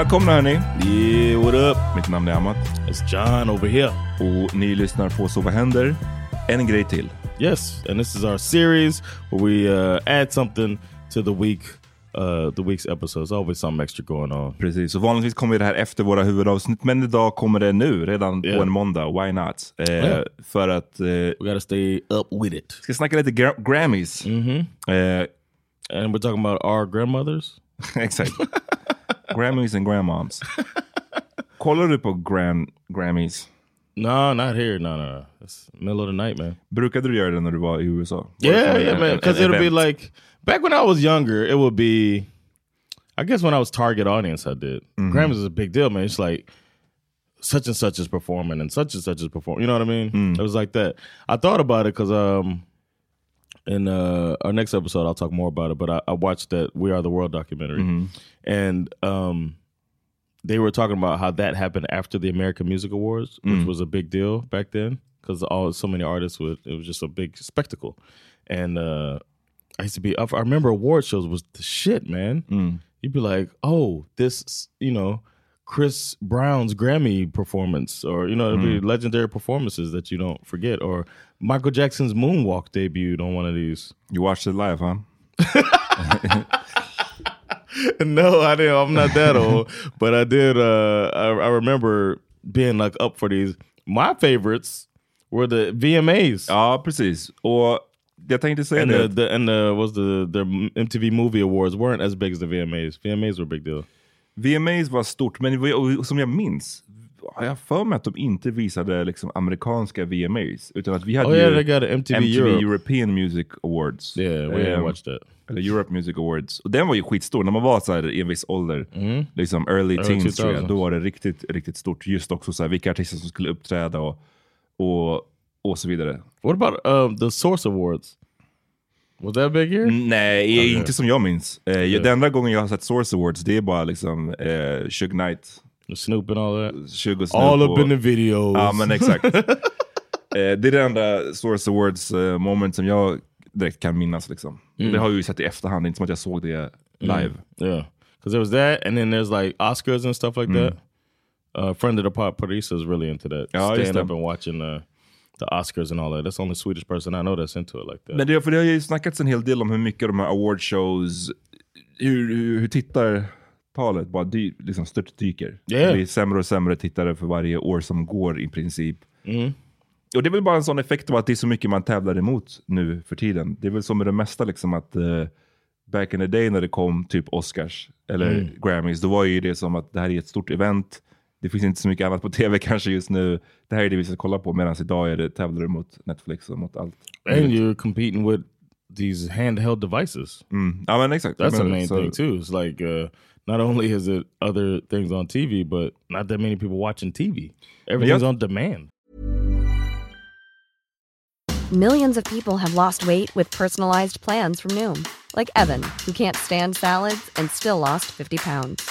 Välkomna hörni! Yeah, what up? Mitt namn är Amat. It's John over here. Och ni lyssnar på Så vad händer? En grej till. Yes, and this is our series where we uh, add something to the week, uh, the week's episodes. Always something extra going on. Precis, så vanligtvis kommer det här efter våra huvudavsnitt, men idag kommer det nu, redan Yeah. på en måndag. Why not? Eh, Yeah. För att... Eh, We gotta stay up with it. ska snacka lite gra Grammys. Mm-hmm. Eh, And we're talking about our grandmothers. exakt. Grammys and grandmoms. På Gram Grammys? No, not here. No, no, no. It's middle of the night, man. Brukade du göra det när du var i USA? Yeah, yeah, man. Because it'll be like back when I was younger, it would be. I guess when I was target audience, I did. Grammys is a big deal, man. It's like such and such is performing and such and such is performing. You know what I mean? It was like that. I thought about it because um, in uh, our next episode, I'll talk more about it. But I, I watched that We Are the World documentary, and um, they were talking about how that happened after the American Music Awards, which was a big deal back then because all so many artists would. It was just a big spectacle, and uh, I used to be. I remember award shows was the shit, man. You'd be like, oh, this, you know. Chris Brown's Grammy performance, or you know, it'd be legendary performances that you don't forget, or Michael Jackson's Moonwalk debuted on one of these. You watched it live, huh? no, I didn't. I'm not that old, but I did. Uh, I, I remember being like up for these. My favorites were the VMAs Ja, precis. Och jag tänkte säga and det. the, the and the was the the MTV Movie Awards weren't as big as the VMAs. VMAs were a big deal. VMAs var stort, men som jag minns, har jag för mig att de inte visade liksom amerikanska VMAs. Utan att vi hade Oh yeah, ju MTV, MTV Europe. European Music Awards. Yeah, we Ehm, didn't watch that. Eller Europe Music Awards. Och den var ju skitstor. När man var så här i en viss ålder, liksom early, teens tror jag, 2000s. då var det riktigt, riktigt stort. Just också så här, vilka artister som skulle uppträda och, och, och så vidare. What about um, the Source Awards? Was that big here? Nej, inte som jag minns. Eh, Den enda gången jag har sett Source Awards, det är bara liksom eh, Suge Knight, The Snoop and all that. Suge och Snoop All up och- in the videos. Ja men exakt. eh, det är det enda Source Awards eh, moment som jag direkt kan minnas. Liksom. Mm. Det har jag ju sett i efterhand, inte som att jag såg det live. Yeah, because there was that, and then there's like Oscars and stuff like that. Uh, friend of the pod, Parisa is really into that. Ja, Staying up and watching the the Oscars and all that. That's the only Swedish person I know that's into it like that. Men det, för det har ju snackats en hel del om hur mycket de här award shows, hur, hur, hur tittartalet bara dy, liksom störtdyker. Yeah. Det blir sämre och sämre tittare för varje år som går i princip. Mm. Och det är väl bara en sån effekt av att det är så mycket man tävlar emot nu för tiden. Det är väl som med det mesta liksom att eh, back in the day när det kom typ Oscars eller Mm. Grammys, då var ju det som att det här är ett stort event. Det finns inte så mycket annat på tv kanske just nu. Det här är det vi ska kolla på medan idag är det tävlar mot Netflix och mot allt. and you're competing with these handheld devices. Mm. Ja men exakt. That's the Men, main så- thing too. It's like uh, not only is it other things on TV, but not that many people watching TV. Everything's on demand. Millions of people have lost weight with personalized plans from Noom, like Evan, who can't stand salads and still lost 50 pounds.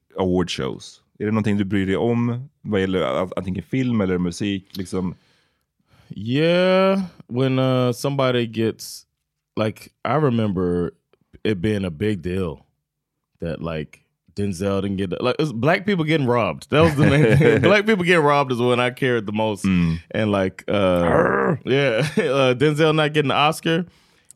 vid awardshows? Är det någonting du bryr dig om vad gäller antingen film eller musik? Liksom? Yeah, when uh, somebody gets like I remember it being a big deal that like Denzel didn't get like black people getting robbed. That was the main thing. Black people getting robbed is when I cared the most. And like uh yeah, uh, Denzel not getting the Oscar.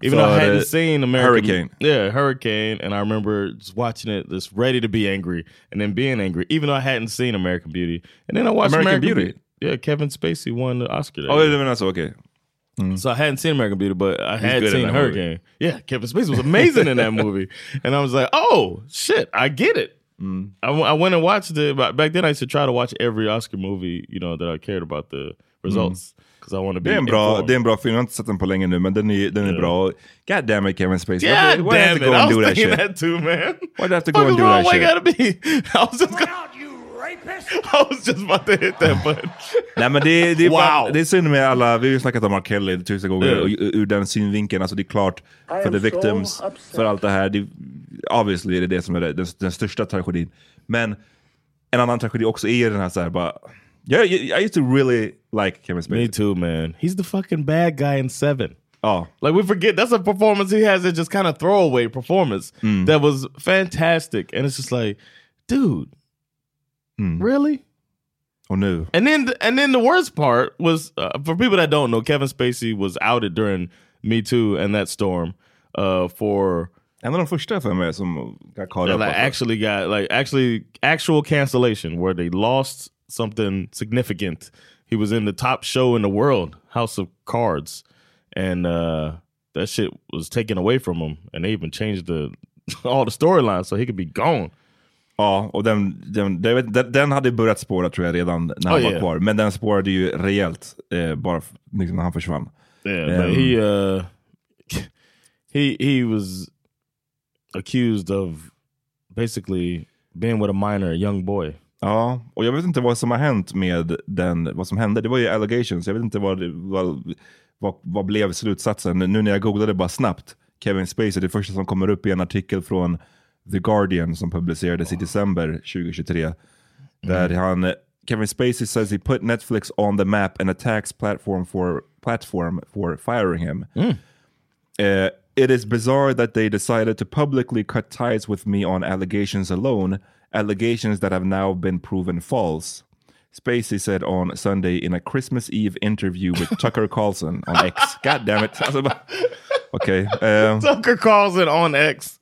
Even though I hadn't seen American Hurricane. Yeah, Hurricane. And I remember just watching it, just ready to be angry and then being angry, even though I hadn't seen American Beauty. And then I watched American American, Beauty? Beauty. Yeah, Kevin Spacey won the Oscar. that Ja, year. menar så, okej. So I hadn't seen American Beauty, but I had seen Hurricane. movie. Yeah, Kevin Spacey was amazing in that movie, and I was like, "Oh shit, I get it." Mm. I, I went and watched it. But back then, I used to try to watch every Oscar movie, you know, that I cared about the results because I want to be. Det är, en bra, informed. det är en bra film, jag har inte sett den på länge nu, men den är, den är bra. God damn it Kevin Spacey. God Why do have damn to it! I was do thinking shit? that too, man. Why'd you have to go and do that Why shit? gotta be? I was just. Gonna, I was just about to hit that button. Nej men det, det, är bara, Wow. det är synd med alla, vi har ju snackat om R. Kelly tusen gånger, Ja. och ur den synvinkeln, alltså det är klart, för the victims, för allt det här, det, obviously är det det som är det, den, den största tragedin. Men en annan tragedi också är den här såhär bara, jag, I, I used to really like Kevin Spacey. Me too, man. He's the fucking bad guy in Seven. Ja. Like we forget that's a performance he has that just kind of throwaway performance that was fantastic, and it's just like, dude, really? Oh no! And then and then the worst part was uh, for people that don't know, Kevin Spacey was outed during Me Too and that storm uh, for en av de första för mig som got caught that up. like actually got like actually actual cancellation where they lost something significant. He was in the top show in the world, House of Cards, and uh, that shit was taken away from him, and they even changed the all the storylines so he could be gone. Ja, och den, den, den, den- hade börjat spåra tror jag redan när han Oh, var yeah. kvar. Men den spårade ju rejält eh, bara liksom när han försvann. Yeah, Um, he uh he he was accused of basically being with a minor, a young boy. Ja, och jag vet inte vad som har hänt med den, vad som hände. Det var ju allegations, jag vet inte vad, vad, vad, vad blev slutsatsen. Nu när jag googlade bara snabbt, Kevin Spacey, det första som kommer upp i en artikel från The Guardian som publicerades i december 2023. Där han, Kevin Spacey says he put Netflix on the map and attacks platform for, platform for firing him. Uh, it is bizarre that they decided to publicly cut ties with me on allegations alone, allegations that have now been proven false. Spacey said on Sunday in a Christmas Eve interview with Tucker Carlson on X. God damn it. Okay. um, Tucker Carlson on X.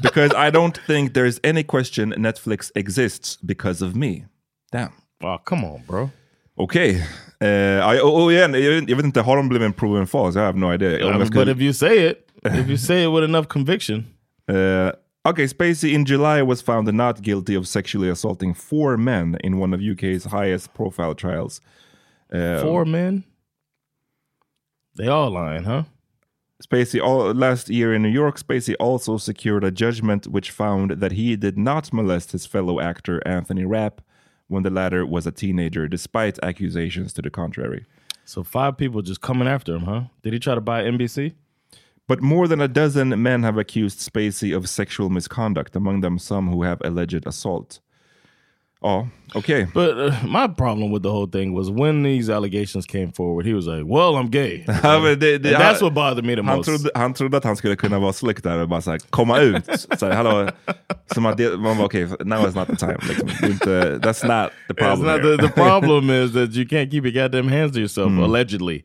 because I don't think there's any question Netflix exists because of me. Damn. Oh, come on, bro. Okay. Eh, ja, och, och igen, jag, vet- inte, har de blivit proven false? I have no idea. Jag but if you say it, if you say it with enough conviction, Uh, okay, Spacey in July was found not guilty of sexually assaulting four men in one of UK's highest profile trials. Uh, four men, they all lying, huh? Spacey all, last year in New York, Spacey also secured a judgment which found that he did not molest his fellow actor Anthony Rapp, when the latter was a teenager, despite accusations to the contrary. So five people just coming after him, huh? Did he try to buy NBC? But more than a dozen men have accused Spacey of sexual misconduct, among them some who have alleged assault. Ja, okej. But uh, my problem with the whole thing was when these allegations came forward, he was like, "Well, I'm gay." Ja, det- that's what bothered me the Han most. trodde, han trodde att han skulle kunna vara slick där och bara så här, komma ut. Så här, hallå. Att det, man var okej, now is not the time. Liksom. Inte, that's not the problem not the, the problem is that you can't keep your goddamn hands to yourself, allegedly.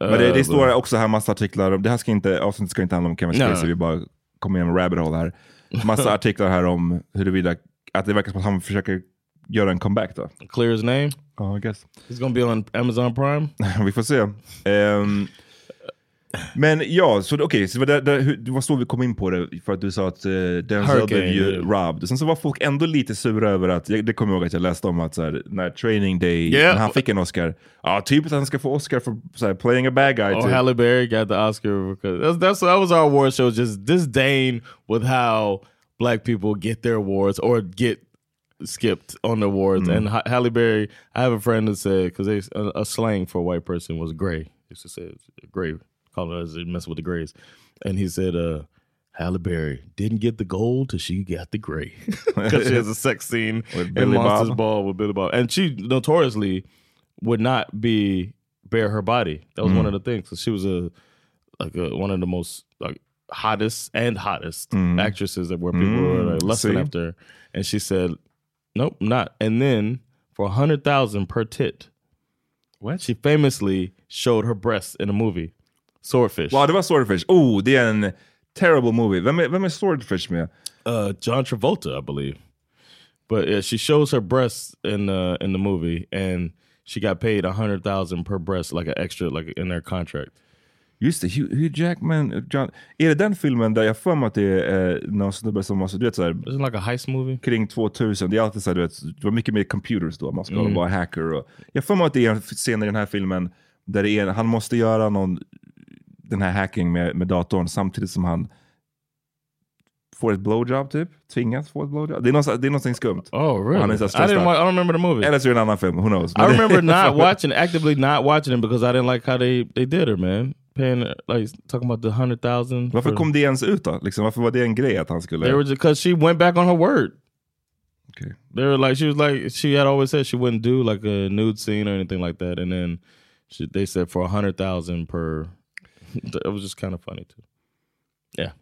Men det, det står också här massa artiklar, om- det här ska inte, avsnittet ska inte handla om Kevin Spacey, vi bara kommer igenom rabbit hole här. Massa artiklar här om huruvida, att det verkar som att han försöker göra en comeback då. clear his name. Ja, I guess. He's gonna be on Amazon Prime. vi får se. Ehm, men ja, så okej, så det var, där, där, hur- så vi kom in på det, för att du sa att uh, Denzel blev ju robbed. Sen så var folk ändå lite sura över att, jag, det kommer jag ihåg att jag läste om att så här, när Training Day, Yeah. när han fick en Oscar, ja typ att han ska få Oscar för så här, playing a bad guy. Oh, typ. Halle Berry got the Oscar because that's, that's that was our award show. Just disdain with how black people get their awards or get skipped on the awards. And Ha- Halle Berry, I have a friend who said because a, a slang for a white person was gray. He used to say it's gray, call it as they mess with the grays. And he said, uh, Halle Berry didn't get the gold till she got the gray because she has a sex scene With Billy Monsters Bob. Ball with Billy Bob, and she notoriously would not be bare her body. That was one mm. of the things. So she was a like a, one of the most like hottest and hottest mm. actresses that where people were like, mm. lusting See? after. And she said, "Nope, not." And then for a hundred thousand per tit, What? she famously showed her breasts in a movie, Swordfish. Ja, det var Swordfish. Oh, det är en terrible movie. Vem är, vem är Swordfish med? uh, John Travolta, I believe. But yeah, she shows her breasts in uh, in the movie, and she got paid a hundred thousand per breast, like an extra, like in their contract. Just det, Hugh, Hugh Jackman. John, är det den filmen där jag får mig att det är eh, någon snubbe som måste, du vet såhär, Isn't like a heist movie? kring 2000, det är alltid såhär, du vet, det var mycket mer computers då, man ska Mm. vara hacker. Och, jag får mig att det är en scen i den här filmen där det är, han måste göra någon, den här hacking med, med datorn samtidigt som han får ett blowjob typ, tvingas få ett blowjob. Det är, något, det är någonting skumt. Oh, really? Han är så I didn't. I don't remember the movie. Eller så är det en annan film, who knows. I remember not watching, actively not watching it because I didn't like how they they did her, man. Paying like talking about the hundred thousand. Varför kom det ens ut då? Liksom, varför var det en grej att han skulle... They were just because she went back on her word. Okay. They were like she was like she had always said she wouldn't do like a nude scene or anything like that, and then she, they said for a hundred thousand per. It was just kind of funny too. Yeah.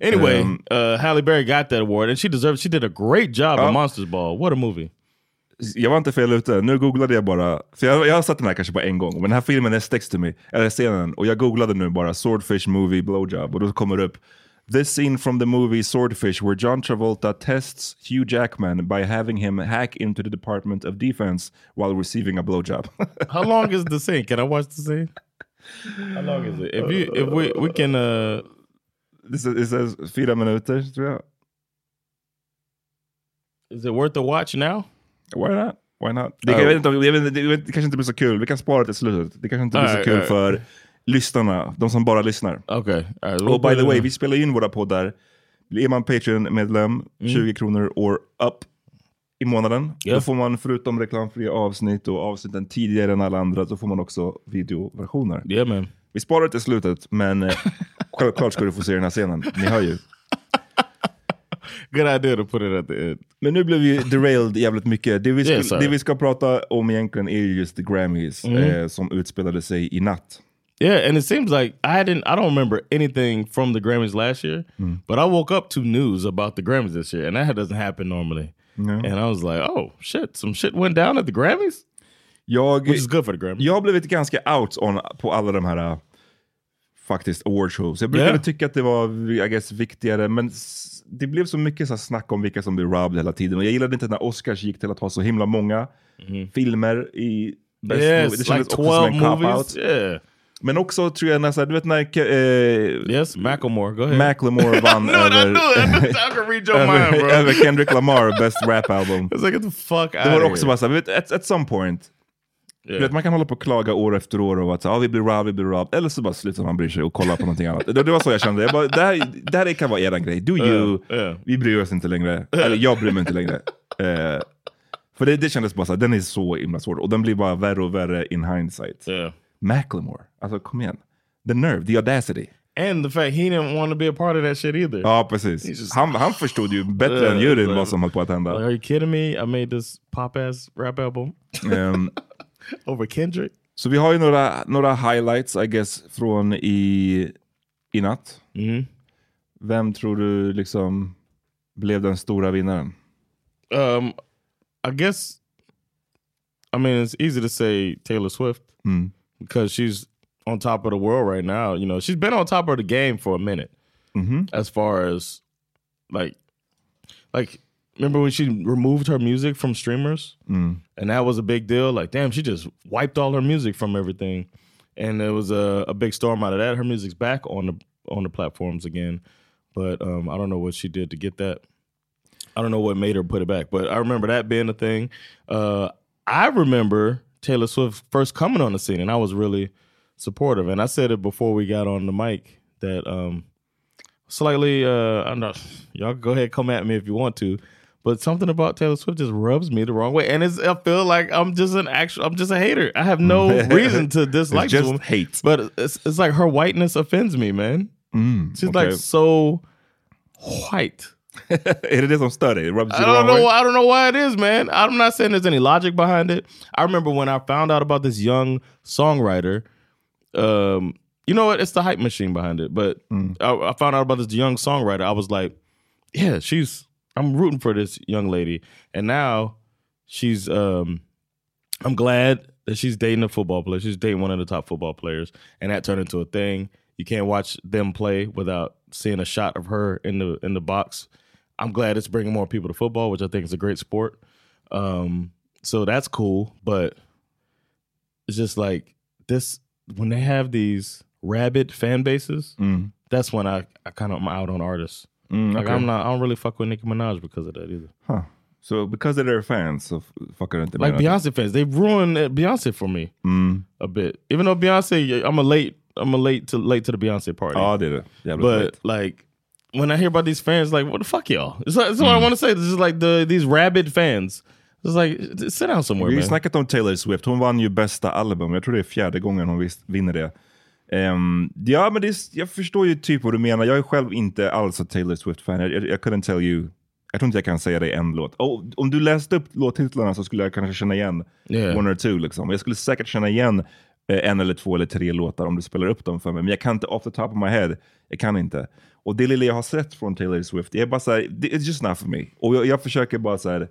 Anyway, Um, uh, Halle Berry got that award, and she deserved. She did a great job Ja. in Monsters Ball. What a movie! Jag var inte fel ute. Nu googlade jag bara, för jag, jag har sett den här kanske bara en gång, men den här filmen är sticks to me, eller scenen, och jag googlade nu bara Swordfish movie blowjob, och då kommer det upp This scene from the movie Swordfish where John Travolta tests Hugh Jackman by having him hack into the Department of Defense while receiving a blowjob. How long is the scene? Can I watch the scene? How long is it? If you if we we can uh det sa- det says fyra minuter tror jag. is it worth the watch now? Why not? Why not? Det, Oh. jag vet inte, om- jag vet, inte- det, det kanske inte blir så kul, vi kan spara till slutet. Det kanske inte blir så Alright, kul alright. för lyssnarna, de som bara lyssnar. Okay. Right. Och by the way, vi spelar in våra poddar. Är man Patreon-medlem, 20 kronor or up i månaden, Mm. Ja. då får man förutom reklamfria avsnitt och avsnitten tidigare än alla andra, så får man också videoversioner. yeah, man. Vi sparar till slutet, men eh, självklart ska du få se den här scenen. Ni hör ju. Good idea to put it at the end. Men nu blev vi derailed jävligt mycket. Det vi, Yeah, ska, sorry. det vi ska prata om egentligen är ju just the Grammys Mm. eh, som utspelade sig i natt. Yeah, and it seems like I didn't. I don't remember anything from the Grammys last year, but I woke up to news about the Grammys this year, and that doesn't happen normally. And I was like, oh shit, some shit went down at the Grammys, Jag, which is good for the Grammys. Jag har blivit ganska out on, på alla de här uh, faktiskt award shows. Jag brukade Yeah. tycka att det var I guess, viktigare, men det blev så mycket så snack om vilka som blir robbed hela tiden. Och jag gillade inte när Oscars gick till att ha så himla många filmer i Best Yes. Det kändes like också som 12 en cop-out. Yeah. Men också tror jag här, du vet när eh, Yes, Macklemore. Go ahead. Macklemore vann I över, över, över Kendrick Lamar, Best Rap Album. It's like the fuck Det var också bara såhär, vet, at, at some point, Yeah. vet, man kan hålla på och klaga år efter år och att ah, vi blir robbed, vi blir robbed. Eller så bara slutar man bry sig och kollar på någonting annat. Det, det var så jag kände. Jag bara, det, här, det här kan vara eran grej. Do you. ja. Vi bryr oss inte längre. Eller jag bryr mig inte längre. Eh, För det, det kändes bara så här, den är så himla svår. Och den blir bara värre och värre in hindsight. Yeah. Macklemore, alltså kom igen. The nerve, the audacity. And the fact he didn't want to be a part of that shit either. Ja, precis. just- Han, han förstod ju bättre Yeah, än juryn like- vad som höll på att hända. Like, are you kidding me? I made this pop ass rap album Ehm, over Kendrick. så vi har ju några, några highlights, I guess, från i, i natt. Mhm. Vem tror du liksom blev den stora vinnaren? Um, I guess. I mean, it's easy to say Taylor Swift Mm. Because she's on top of the world right now. You know, she's been on top of the game for a minute. Mhm. As far as like, like remember when she removed her music from streamers, Mm. and that was a big deal. Like, damn, she just wiped all her music from everything, and there was a, a big storm out of that. Her music's back on the on the platforms again, but um, I don't know what she did to get that. I don't know what made her put it back, but I remember that being a thing. Uh, I remember Taylor Swift first coming on the scene, and I was really supportive. And I said it before we got on the mic that um, slightly, uh, I'm not. Y'all go ahead, come at me if you want to, but something about Taylor Swift just rubs me the wrong way, and it's, I feel like I'm just an actual. I'm just a hater. I have no reason to dislike just woman, hate. but it's it's like her whiteness offends me, man. Mm, She's okej. like so white. Är det det som stör? Rubs I don't know. way? I don't know why it is, man. I'm not saying there's any logic behind it. I remember when I found out about this young songwriter. Um, you know what? It's the hype machine behind it. But I, I found out about this young songwriter. I was like, yeah, she's. I'm rooting for this young lady, and now she's. Um, I'm glad that she's dating a football player. She's dating one of the top football players, and that turned into a thing. You can't watch them play without seeing a shot of her in the in the box. I'm glad it's bringing more people to football, which I think is a great sport. Um, so that's cool, but it's just like this when they have these rabid fan bases. Mm. That's when I, I kind of am out on artists. Mm, Like okay. I'm not, I don't really fuck with Nicki Minaj because of that either. Huh. So because of their fans så f- fuckar Like med Beyonce fans, they ruined uh, Beyonce for me Mm. a bit. Even though Beyonce, I'm a late, I'm a late to late to the Beyonce party. Ja, det är det. Jävligt but rätt. like when I hear about these fans, like what the fuck, y'all? It's like, that's what Mm. I want to say. This is like the these rabid fans. It's like sit down somewhere, Vi har ju man. snackat om Taylor Swift, hon vann ju bästa album. Jag tror det är fjärde gången hon visst vinner det. Ehm, ja, men det är, jag förstår ju typ vad du menar. Jag är själv inte alls ett Taylor Swift-fan. Jag, jag, jag couldn't tell you. Jag tror inte jag kan säga det i en låt. Oh, om du läste upp låttitlarna så skulle jag kanske känna igen Yeah. one or two. Liksom. Jag skulle säkert känna igen en eller två eller tre låtar om du spelar upp dem för mig. Men jag kan inte off the top of my head. Jag kan inte. Och det lilla jag har sett från Taylor Swift, jag är bara såhär, it's just not for me. Och jag, jag försöker bara såhär,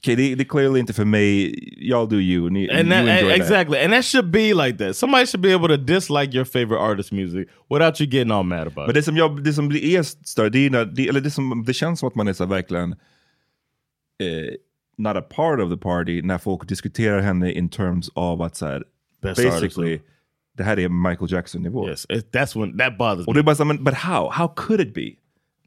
okej det, det är clearly inte för mig, y'all do you. Ni, and you that, enjoy that. exactly, and that should be like that. Somebody should be able to dislike your favorite artist's music without you getting all mad about Men it. det som, jag, det som blir är större, det, är när, det, eller det, som, det känns som att man är så här verkligen eh, not a part of the party när folk diskuterar henne in terms av att så här, Best basically, artist. det här är Michael Jackson-nivå. Yes, it, that's when that bothers Och me. det är bara men but how? How could it be?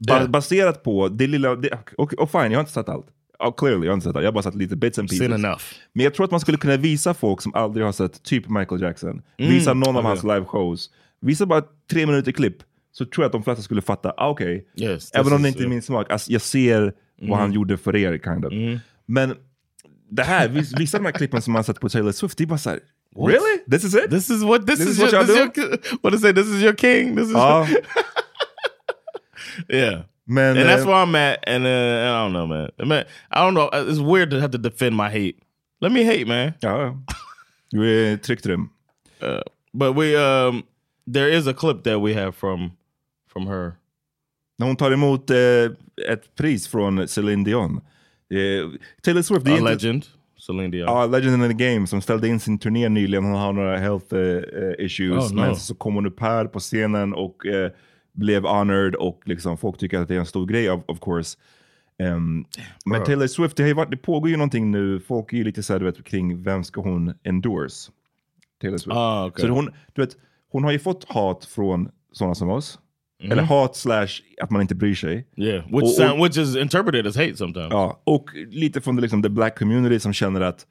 Ba. Baserat på det lilla, det, och, och fine, jag har inte sett allt. Oh, clearly, jag har inte sett allt. Jag har bara sett lite bits and pieces. Enough. Men jag tror att man skulle kunna visa folk som aldrig har sett typ Michael Jackson, visa någon av okay. hans live shows, visa bara tre minuter klipp, så tror jag att de flesta skulle fatta, ah, okej, Yes, även om det inte är min smak, alltså, jag ser vad han gjorde för er, kind of. Men det här, vis- vissa av de här klippen som man sett på Taylor Swift, det är bara såhär, really? This is it? This is what this, This is. is what your, y'all this do? your, what to say? This is your king. This is Ja, yeah. Man, and that's eh, where I'm at. And uh, I don't know, man. I don't know. It's weird to have to defend my hate. Let me hate, man. Ja, ja. Du är tryggt. Uh, but we, um, there is a clip that we have from, from her. När hon tar emot eh, ett pris från Celine Dion. Eh, Taylor Swift, A inte... Celine Dion. Ja, Legend in the Game som ställde in sin turné nyligen. Hon har några health eh, eh, issues. Oh, no. Men så kom hon upp här på scenen och eh, blev honored och liksom, folk tycker att det är en stor grej of, of course. Ehm, men Taylor Swift, det, varit, det pågår ju någonting nu. Folk är ju lite såhär, du vet, kring vem ska hon endorse? Taylor Swift. Ah, okay. Så hon, du vet, hon har ju fått hat från sådana som oss. Eller hat slash att man inte bryr sig. yeah, which Och- sound, which is interpreted as hate sometimes. Ja, och lite från det, liksom, the black community som känner att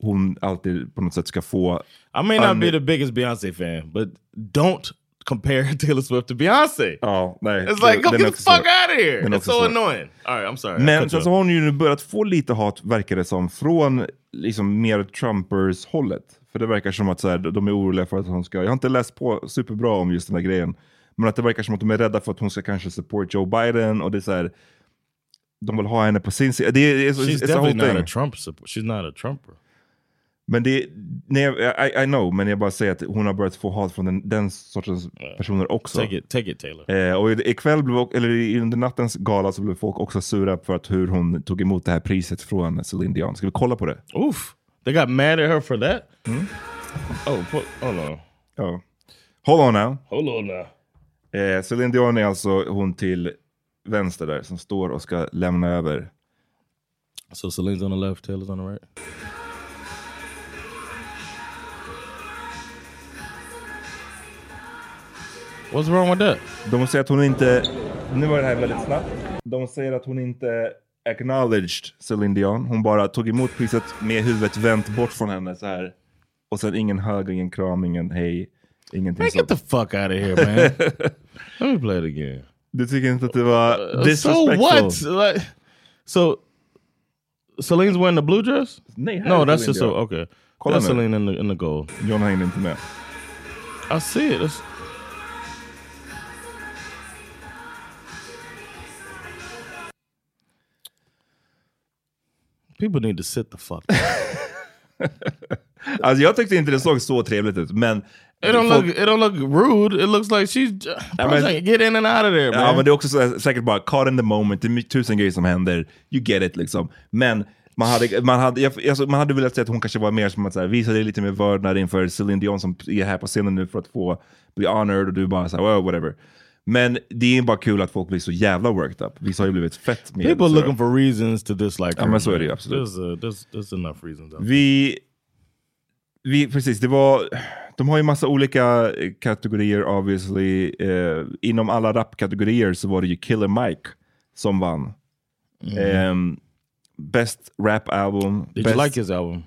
hon alltid på något sätt ska få... I may not be the biggest Beyonce fan, but don't compare Taylor Swift to Beyonce. Ja, nej. It's like, go get the fuck out of here! It's so svår. annoying. All right, I'm sorry. Men sen så har hon ju nu börjat få lite hat, verkar det som, från liksom mer Trumpers-hållet. För det verkar som att så här, de är oroliga för att hon ska, jag har inte läst på superbra om just den här grejen, men att det verkar som att de är rädda för att hon ska kanske support Joe Biden och det är så här, de vill ha henne på sin sida. Det är, är, She's it's definitely not a Trump support. She's not a Trumper. Men det, nej, I, I know, men jag bara säger att hon har börjat få hat från den, den sortens personer också. Take it, take it Taylor. Eh, och i- ikväll, blev, eller under nattens gala så blev folk också sura för att hur hon tog emot det här priset från Celine Dion. Ska vi kolla på det? Oof. They got mad at her for that? Oh, put, hold on. Ja. Hold on now. Hold on now. Eh, Celine Dion är alltså hon till vänster där som står och ska lämna över. So Celine's on the left, Taylor's on the right. What's wrong with that? De säger att hon inte, nu var det här väldigt snabbt. De säger att hon inte acknowledged Celine Dion. Hon bara tog emot priset med huvudet vänt bort från henne så här. Och sen ingen hug, ingen kram, ingen hej, ingenting Man, get the fuck out of here, man. Let me play it again. Du tycker inte att det var Uh, so disrespectful? what? Like, so Celine's wearing the blue dress? Nej, No, that's Celine just so okay. Kolla That's. Celine in the in the gold. John hängde inte med. I see it. It's, People need to sit the fuck down. Alltså jag tyckte inte det såg så trevligt ut, men... It don't folk- look. It don't look rude. It looks like she's. I mean- get in and out of there, man. Ja, men det är också så säkert bara caught in the moment, det är tusen grejer som händer, you get it liksom. Men man hade, man hade, jag, alltså, man hade velat säga att hon kanske var mer som att så här, visa dig lite mer vördnad inför Celine Dion som är här på scenen nu för att få bli honored och du bara såhär, well, whatever. Men det är bara kul att folk blir så jävla worked up. Vissa har ju blivit fett med People så- looking for reasons to dislike Ja, her. men så är det ju absolut. There's, uh, there's, there's enough reasons. Vi, vi, precis, det var, de har ju massa olika eh, kategorier obviously. Eh, inom alla rapkategorier så var det ju Killer Mike som vann. Ehm, best rap album. Mm. Did best, you like his album?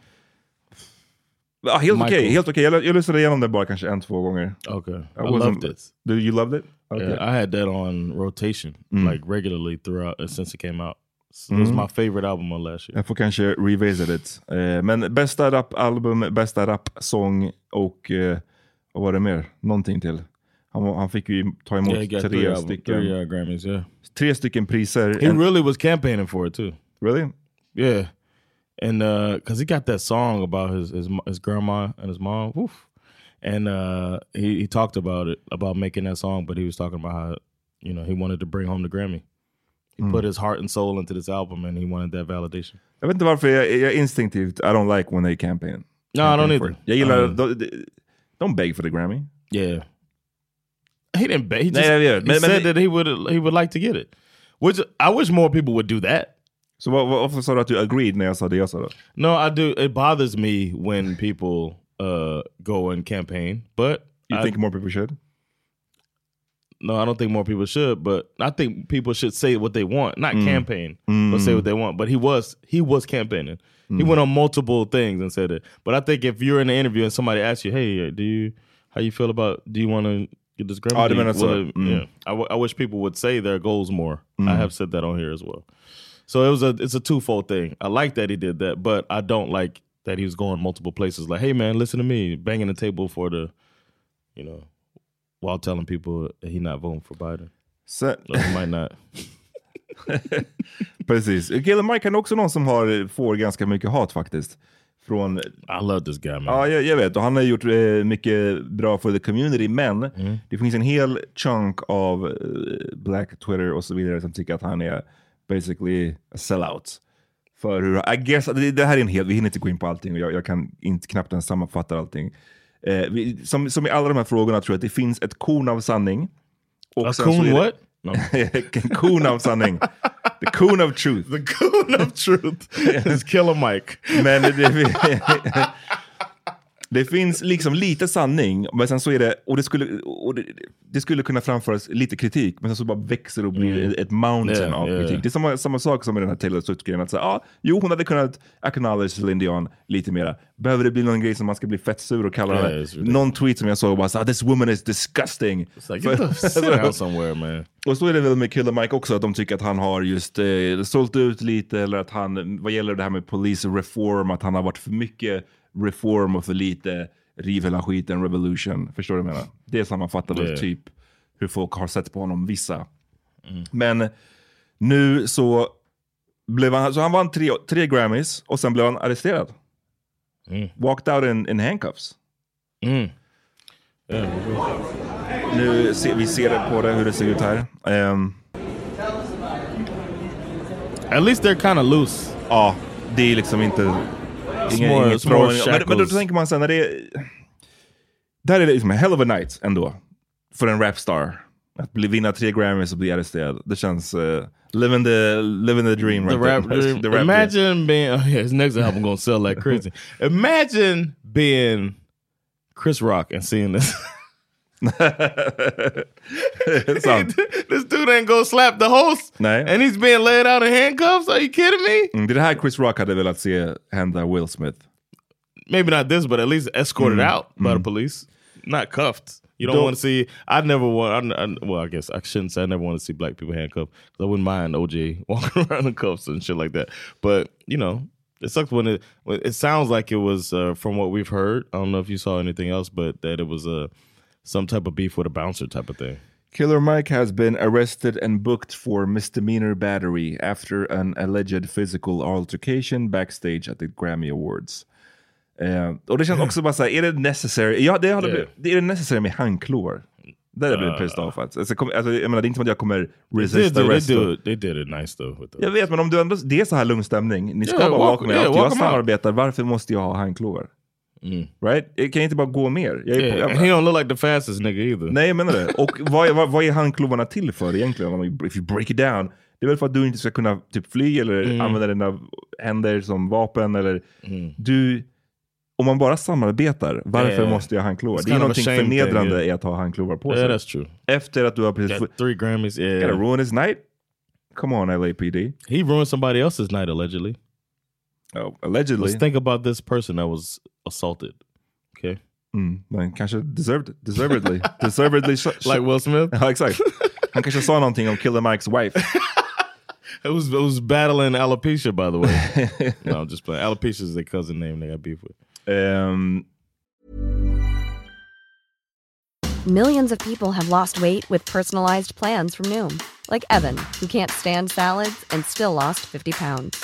Ja, helt okej, Michael? helt okej. Jag, jag lyssnade igenom det bara kanske en, två gånger. Okay, I, wasn't- loved it. Do you loved it? Okay. Yeah, I had that on rotation Mm. like regularly throughout uh, since it came out. So It was my favorite album of last year. Jag får kanske revisit it. Eh, men bästa rapalbum, bästa rapsång och eh, vad var det mer? Någonting till. Han, han fick ju ta emot Yeah, he got three, tre, album, stycken, three uh, Grammys. Yeah, tre stycken priser. he En- really was campaigning for it too. really? Yeah, and because he got that song about his his his grandma and his mom, Woof. and uh, he he talked about it about making that song, but he was talking about how you know he wanted to bring home the Grammy. He put his heart and soul into this album, and he wanted that validation. Jag vet inte varför, jag, jag instinktivt, I don't like when they campaign. No, I don't campaign either. Jag gillar, Um, don't, don't beg for the Grammy. Yeah, he didn't. Beg. He, just, Nej, vet. he Men- men said det- that he would he would like to get it, which I wish more people would do that. Så vad, vad, varför sa du att du agreed när jag sa det jag sa då? No, I do. It bothers me when people uh, go and campaign, but You I, think more people should? No, I don't think more people should. But I think people should say what they want, not Mm. campaign, but say what they want. But he was he was campaigning. Mm. He went on multiple things and said it. But I think if you're in an interview and somebody asks you, "Hey, do you how you feel about? Do you want to get this Grammy?" Oh, Do du you- menar så. will Mm. Yeah, I, w- I wish people would say their goals more. I have said that on here as well. So it was a it's a twofold thing. I like that he did that, but I don't like that he was going multiple places. Like, hey man, listen to me, banging the table for the, you know, while telling people he not voting for Biden. Så, might not. precis. Killer Mike är också någon som har, får ganska mycket hat faktiskt. Från I love this guy, man. Ja, jag, jag vet. Och han har gjort eh, mycket bra för the community, men det finns en hel chunk av eh, black Twitter och så vidare som tycker att han är basically a sellout. För hur, I guess, det, det här är en hel, vi hinner inte gå in på allting och jag, jag kan inte knappt ens sammanfatta allting. Eh, vi, som, som i alla de här frågorna tror jag att det finns ett korn av sanning. Och a det- what? No. en korn av sanning. The coon of truth. the coon of truth is Killer Mike. Men det, Det finns liksom lite sanning, men sen så är det, och det skulle, och det, det skulle kunna framföras lite kritik, men sen så bara växer och blir Mm. ett mountain Yeah, av yeah. kritik. Det är samma, samma sak som med den här Taylor Swift-grejen. Att säga, ah, jo, hon hade kunnat acknowledge Celine Dion lite mera. Behöver det bli någon grej som man ska bli fett sur och kalla Yeah, ridiculous. Någon tweet som jag såg var såhär, this woman is disgusting. It's like, sit down somewhere man. Och så är det väl med Killer Mike också, att de tycker att han har just eh, sålt ut lite, eller att han, vad gäller det här med police reform, att han har varit för mycket reform och för lite riv hela skiten, revolution. Förstår du vad jag menar? Det sammanfattar väl Yeah. typ hur folk har sett på honom, vissa. Men nu så blev han, så han vann tre, tre Grammys och sen blev han arresterad. Walked out in, in handcuffs. Mm. Nu ser vi ser det på det, hur det ser ut här. Ehm, At least they're kind of loose. Ja, det är liksom inte... Inga, more- inget bra. Men, men då tänker man sen när det är... Där är det liksom en hell of a night ändå. För en rapstar. Att bli, vinna tre Grammys och bli arresterad. Det känns... Uh, living, the, living the dream The right rap, there. dream. The rap dream. Imagine being oh yeah, his next album gonna sell like crazy. Imagine being Chris Rock and seeing this. This ain't gonna slap the host, Nej. and he's being laid out in handcuffs. Are you kidding me? Mm, det är det här Chris Rock hade velat se hända Will Smith. Maybe not this, but at least escorted Mm. out by the police, not cuffed. You don't Don't- want to see. I never want. I, I, well, I guess I shouldn't say I never want to see black people handcuffed. I wouldn't mind OJ walking around in cuffs and shit like that. But you know, it sucks when it. When it sounds like it was uh, from what we've heard. I don't know if you saw anything else, but that it was a some type of beef with a bouncer type of thing. Killer Mike has been arrested and booked for misdemeanor battery after an alleged physical altercation backstage at the Grammy Awards. Eh, och det känns också bara såhär, är det necessary? Ja, det, hade Yeah. blivit, är det necessary med handklovar. Det hade jag blivit pissed off att. Alltså, kom, alltså, jag menar, det är inte som att jag kommer They resist did, they, arrest. do it, they did it nice though. Jag vet, men om du ändå, det är så här lugn stämning. Ni ska Yeah, bara walk- walk med yeah, walk Jag out. samarbetar, varför måste jag ha handklovar? Right? Jag kan inte bara gå mer. Jag är, yeah, jag, and he don't look like the fastest nigga either. Nej, jag menar det. Och vad, är- vad, vad är handklovarna till för egentligen? If you break it down. Det är väl för att du inte ska kunna typ fly eller Mm. använda dina händer som vapen. Eller du, om man bara samarbetar, varför Yeah. måste jag ha handklovar? Det är någonting shame förnedrande thing, yeah. i att ha handklovar på Yeah, sig. that's true. Efter att du har precis... Got three Grammys. Yeah, Gotta ruin his night? Come on LAPD. he ruined somebody else's night allegedly. Oh, allegedly. Let's think about this person that was assaulted. Okay, Mm, men kanske deserved, deservedly. deservedly. like Will Smith. ja, exakt. Han kanske sa någonting om Killer Mikes wife. It was it was battling alopecia, by the way. no, I'm just playing. Alopecia is their cousin name they got beef with. Ehm, Millions of people have lost weight with personalized plans from Noom, like Evan, who can't stand salads and still lost 50 pounds.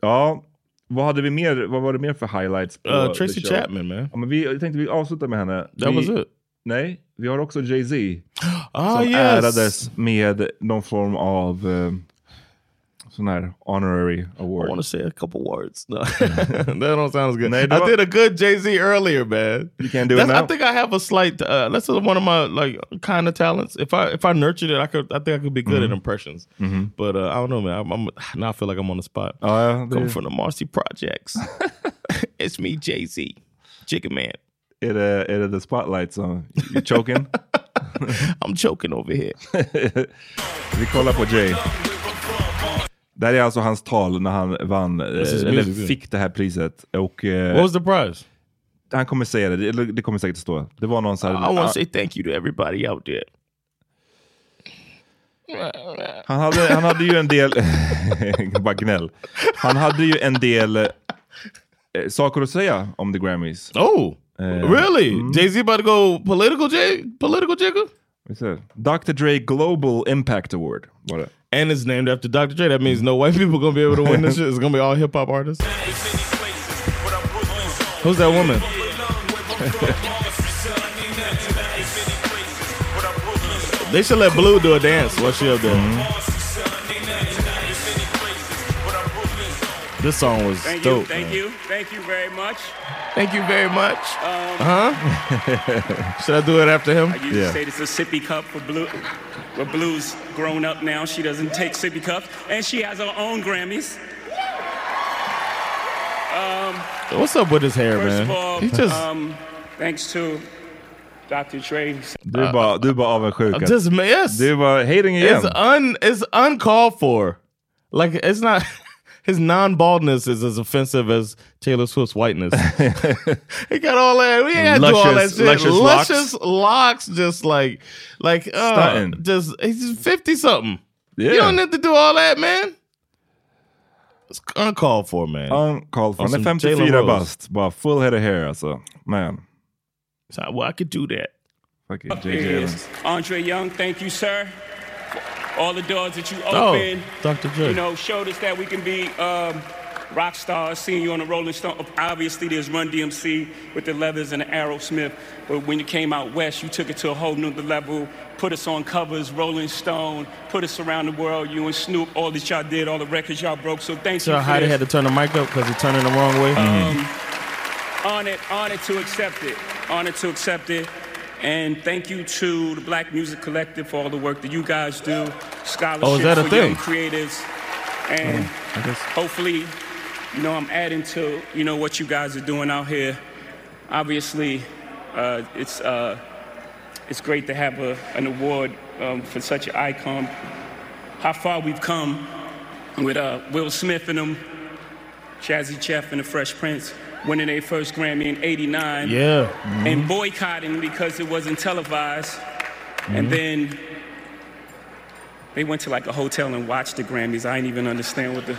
Ja, vad hade vi mer? Vad var det mer för highlights? På Uh, Tracy? Chapman, man. Ja, men vi, jag tänkte vi avslutar med henne. That vi, was it. Nej, vi har också Jay-Z. Ah, som yes. ärades med någon form av... Eh, sån här honorary award? I want to say a couple words. No, that don't sound as good. I did a good Jay Z earlier, man. You can't do That's, it now? I think I have a slight. Uh, that's one of my like kind of talents. If I if I nurtured it, I could. I think I could be good Mm-hmm. at impressions. But uh, I don't know, man. I'm, I'm now I feel like I'm on the spot. Ja, det, from the Marcy Projects. it's me, Jay Z, Chicken Man. It det, är det the spotlight som you choking? I'm choking over here. Vi kollar på Jay. Det här är alltså hans tal när han vann, eh, eller fick det här priset. Och eh, What was the prize? han kommer säga det, eller det kommer säkert stå. Det var någon så här, I want to say thank you to everybody out there. han, hade, han hade ju en del, bara gnäll. Han hade ju en del eh, saker att säga om the Grammys. Oh, Uh, really? Jay Z about to go political, Jay? Political jiggle? Vi ser. Dr Dre Global Impact Award det. And it's named after Dr. Dre. That means no white people gonna be able to win this shit. It's gonna be all hip hop artists. Who's that woman? they should let Blue do a dance while she up there. Mm-hmm. This song was Thank dope. you, thank man. you, thank you very much. Thank you very much. huh? should I do it after him? I used Yeah. to say this is a sippy cup for Blue. But Blue's grown up now. She doesn't take sippy cups, and she has her own Grammys. Um, What's up with his hair, First man? of all, He just, um, thanks to Dr. Dre. Du är bara, du är bara avundsjuk. att- just yes. Du är bara hating igen. It's un it's uncalled for. Like it's not his non-baldness is as offensive as Taylor Swift's whiteness. he got all that. We ain't gotta do all that shit. luscious locks. Luscious locks, just like like uh, Stunting. just he's fifty something. Yeah. You don't need to do all that, man. It's uncalled for, man. Uncalled for. Han är Awesome. Jalen 54 Rose. bast. Bara full head of hair alltså. Man. So, well, I could do that. Fucking Up J.J. Andre Young. Thank you, sir. All the doors that you Oh, opened. Dr. Dre. You know, showed us that we can be um, rock stars. Seeing you on the Rolling Stone. Obviously, there's Run DMC with the Leathers and the Aerosmith. But when you came out west, you took it to a whole new level. Put us on covers, Rolling Stone. Put us around the world. You and Snoop, all that y'all did, all the records y'all broke. So thank So you. Heidi had to turn the mic up because he turned it the wrong way. honored, honored to accept it. Honored to accept it. And thank you to the Black Music Collective for all the work that you guys do. Scholarship Oh, is that a for thing? young creatives. And hopefully, you know, I'm adding to, you know, what you guys are doing out here. Obviously, uh, it's, uh, it's great to have a, an award um, for such an icon. How far we've come with uh, Will Smith and them, Jazzy Jeff and the Fresh Prince winning their first Grammy in 89 Yeah. and boycotting because it wasn't televised. And then they went to like a hotel and watched the Grammys. I didn't even understand what the.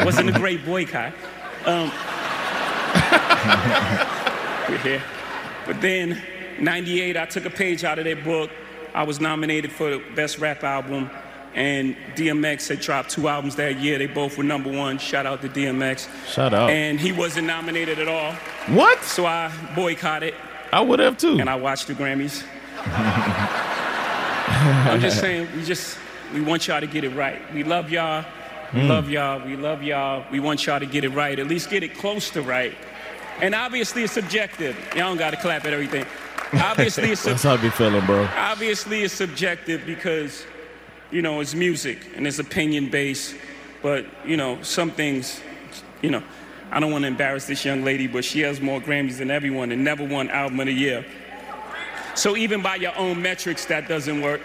wasn't a great boycott. Um, we're here. But then, 98, I took a page out of their book. I was nominated for the Best Rap Album. And DMX had dropped two albums that year. They both were number one. Shout out to DMX. Shout out. And he wasn't nominated at all. what? So I boycotted I would have too. and I watched the Grammys. I'm just saying, we just we want y'all to get it right. We love y'all. We love hmm. y'all. We love y'all. We want y'all to get it right. At least get it close to right. And obviously, it's subjective. Y'all don't got to clap at everything. Obviously, it's subjective. That's how I be feeling, bro. obviously it's subjective because you know it's music and it's opinion based but you know some things you know i don't want to embarrass this young lady but she has more grammys than everyone and never won album of the year so even by your own metrics that doesn't work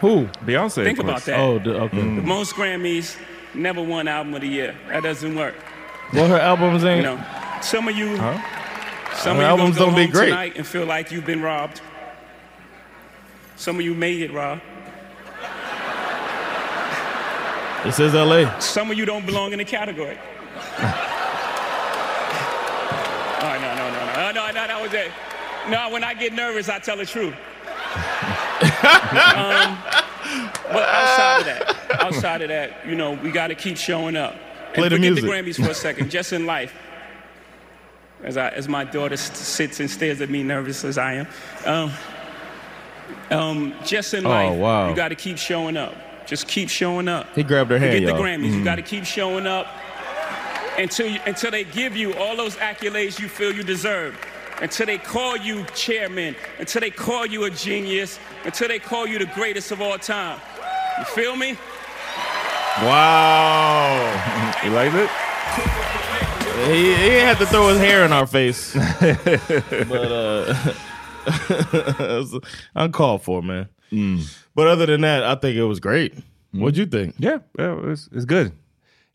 Who? Beyoncé. think about that Oh, the, okay. Mm. the most grammys never won album of the year that doesn't work Well, her albums ain't. you ain't. know some of you some Her of you albums gonna go don't be home great. tonight and feel like you've been robbed some of you may get robbed It says L.A. Some of you don't belong in the category. oh, no, no, no, no. No, no, that was it. No, when I get nervous, I tell the truth. um, but outside of that, outside of that, you know, we got to keep showing up. And Play the forget music. the Grammys for a second, just in life. As, I, as my daughter sits and stares at me nervous as I am. Um, um, just in Oh, life, wow. you got to keep showing up. Just keep showing up. He grabbed her hand, Forget the y'all. Grammys. Mm-hmm. You got to keep showing up until you, until they give you all those accolades you feel you deserve. Until they call you chairman, until they call you a genius, until they call you the greatest of all time. You feel me? Wow. You like it? he, he had to throw his hair in our face. but uh it's uncalled for, man. But other than that, I think it was great. What'd you think? Yeah, yeah it's, it's good.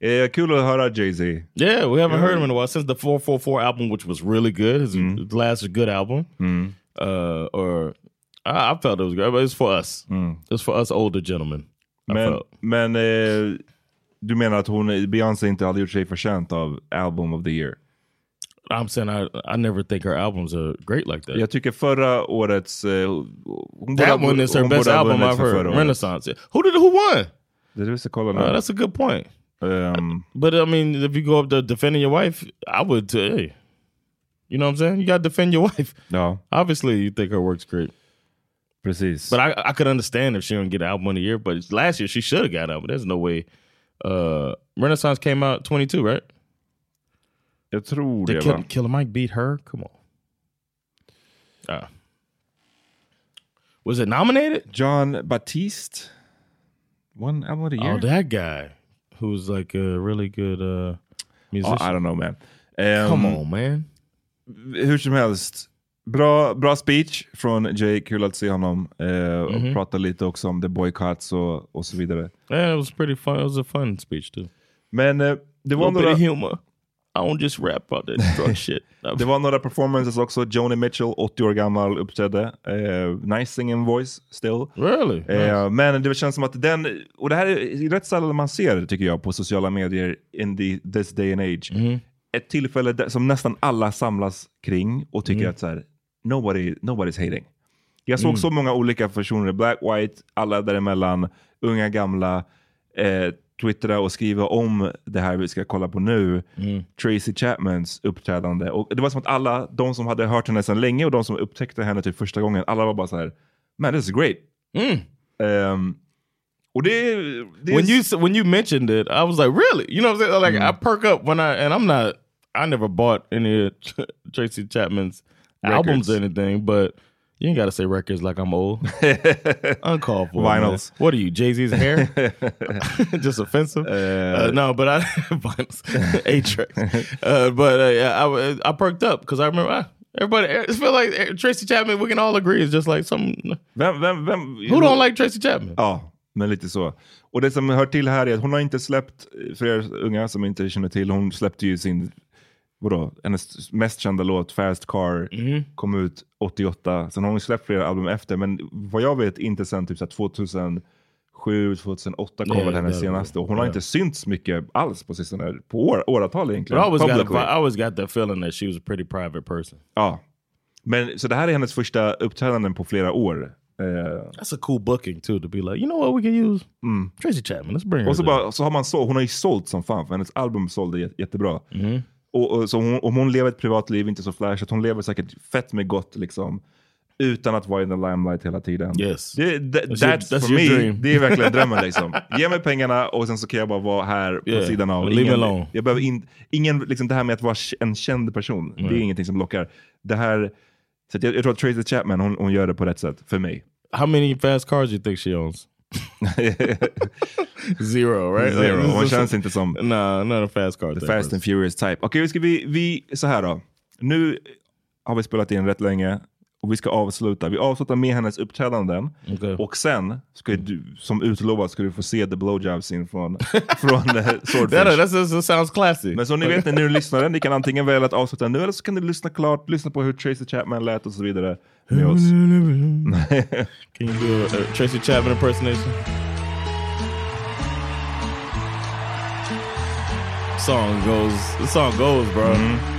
Eh, kul att höra Jay-Z. Yeah, we haven't heard him in a while since the 444 album, which was really good. His, his last good album. Uh, or I, I felt it was great, but it's for us. It's for us older gentlemen. Men, men eh, du menar att hon, Beyoncé inte hade gjort sig förtjänt av Album of the Year? I'm saying I I never think her albums are great like that. Jag tycker förra årets... Borde That one is her best album I've heard. Renaissance. Who did who won? Det är det vi ska kolla nu. Uh, that's a good point. Ehm, But I mean, if you go up to defending your wife, I would. Uh, hey, you know what I'm saying? You got to defend your wife. No, Obviously, you think her work's great. precis. But I, I could understand if she didn't get an album of the year. But last year she should have got out. But There's no way. Uh, Renaissance came out 22, right? Jag tror det, Did va? Kill, Killer Mike beat her? Come on. Uh, was it nominated? John Batiste won Album of the Year? Oh, that guy who's like a really good uh, Oh, musician. I don't know man. Ehm, Come on, man. Hur som helst. Bra, bra speech från Jay, kul att se honom. Eh, Mhm. Och prata lite också om the boycotts och, och så vidare. Yeah, it was pretty fun. It was a fun speech too. Men eh, det, var några, humor. I don't just rap about that drug shit. det var några performances också. Joni Mitchell, 80 år gammal, uppträdde. Eh, nice singing voice still. really? Eh, men det känns som att den, och det här är rätt sällan man ser tycker jag på sociala medier in the, this day and age. Ett tillfälle där, som nästan alla samlas kring och tycker att så här, nobody, nobody's hating. Jag såg så många olika personer, black, white, alla däremellan, unga, gamla, eh, twittra och skriva om det här vi ska kolla på nu. Tracy Chapmans uppträdande. Och det var som att alla, de som hade hört henne sedan länge och de som upptäckte henne typ första gången, alla var bara så här, man this is great. Um, och det, det when you when you mentioned it, I was like, really? You know what I'm saying? Like I perk up when I and I'm not. I never bought any of Tracy Chapman's albums or anything, but you ain't got to say records like I'm old. Uncalled for. man. Vinyls. What are you, Jay Z's hair? Just offensive. Uh, no, but I vinyls, A tracks. Uh, but uh, I I perked up because I remember. I, Everybody, it feel like uh, Tracy Chapman. We can all agree is just like some. Vem, vem, vem, Who don't like Tracy Chapman? Ja, men lite så. Och det som hör till här är att hon har inte släppt, för er unga som inte känner till, hon släppte ju sin, vadå, hennes mest kända låt Fast Car kom ut 88. Sen har hon släppt flera album efter, men vad jag vet inte sen typ så här 2007, 2008 kom väl hennes senaste. Och hon har ja. inte synts mycket alls på sistone, på år, åratal But I egentligen. always got. I always got that feeling that she was a pretty private person. Ja. Men, så det här är hennes första uppträdanden på flera år. Eh, That's a cool booking too to be like, you know what, we can use Tracy Chapman. Let's bring her. Och så, bara, så har man så, hon har ju sålt som fan, för hennes album sålde jä- jättebra. Mm-hmm. Och, och, så hon, om hon lever ett privatliv, inte så flashigt, hon lever säkert fett med gott liksom. Utan att vara in the limelight hela tiden. Yes. Det, that, That's that's your- that's for me, dream. det är verkligen drömmen liksom. Ge mig pengarna och sen så kan jag bara vara här på Yeah, sidan av. me alone. jag behöver in, ingen, liksom det här med att vara en känd person, det är ingenting som lockar. Det här, så jag, jag tror att Tracy Chapman, hon, hon gör det på rätt sätt, för mig. How many fast cars do you think she owns? Zero, right? Zero. Is- känns inte som Nah, not a fast car. The type Fast and Furious type. Okej, ska vi, vi, så här då. Nu har vi spelat in rätt länge och vi ska avsluta. Vi avslutar med hennes uppträdanden Okej. och sen, ska du, som utlovat, ska du få se the blowjob scene från, från uh, Swordfish. That, that sounds classy. Men som ni vet när ni lyssnar, ni kan antingen välja att avsluta nu eller så kan du lyssna klart, lyssna på hur Tracy Chapman lät och så vidare med oss. Can you do a, a Tracy Chapman impersonation? Song goes. The song goes, bro.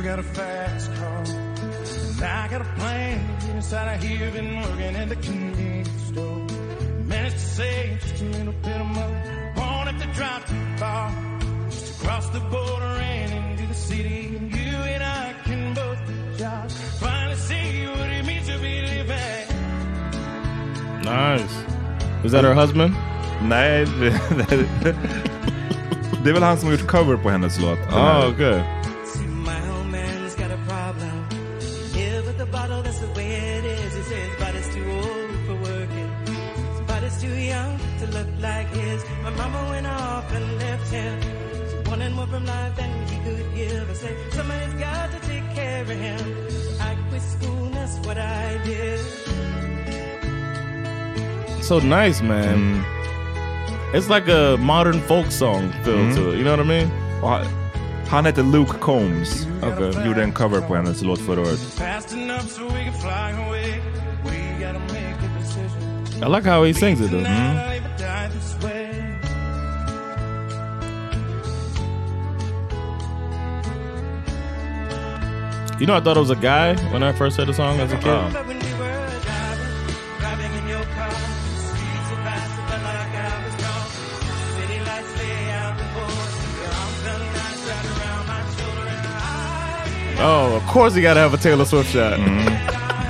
You got a fast car, and I got a plane. Inside of here, been working at the convenience store. Managed to save just a little bit of money. Won't have to drive too far. Just across the border and into the city. And you and I can both get jobs. Finally see what it means to be living. Nice. Is that her husband? Nej, det, det, det är väl han som har gjort cover på hennes låt. Ah, Den här. Oh, okay. So nice, man. It's like a modern folk song feel Mm. to it. You know what I mean? Och han- Han heter Luke Combs. Okay. Gjorde en cover på hennes låt förra året. Fast enough so we can fly away. We gotta make a decision. I like how he sings it though. Mm-hmm. Tonight, I'll live or die this way. You know, I thought it was a guy when I first heard the song as a kid. Oh, of course you got to have a Taylor Swift shot. Mm-hmm.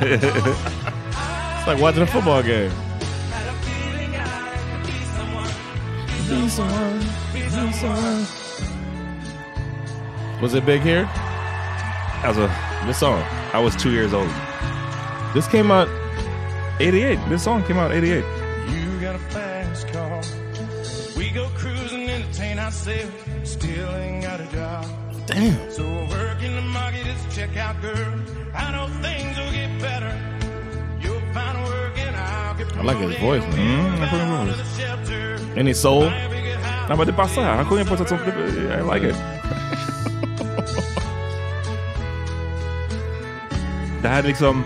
it's like watching a football game. had a feeling I could be someone. Be someone. Was it big here? As a This song. I was two years old. This came out 88. This song came out 88. You got a fast car. We go cruising, entertain ourselves. Still ain't got a job. Damn. So I work in the market as a checkout girl. I know things will get better. You'll find work and I'll get I like his voice, man. Mm, jag sjunger bra. Any soul? Nej men det passar här. Han sjunger på ett sätt som... I like it. det här är liksom...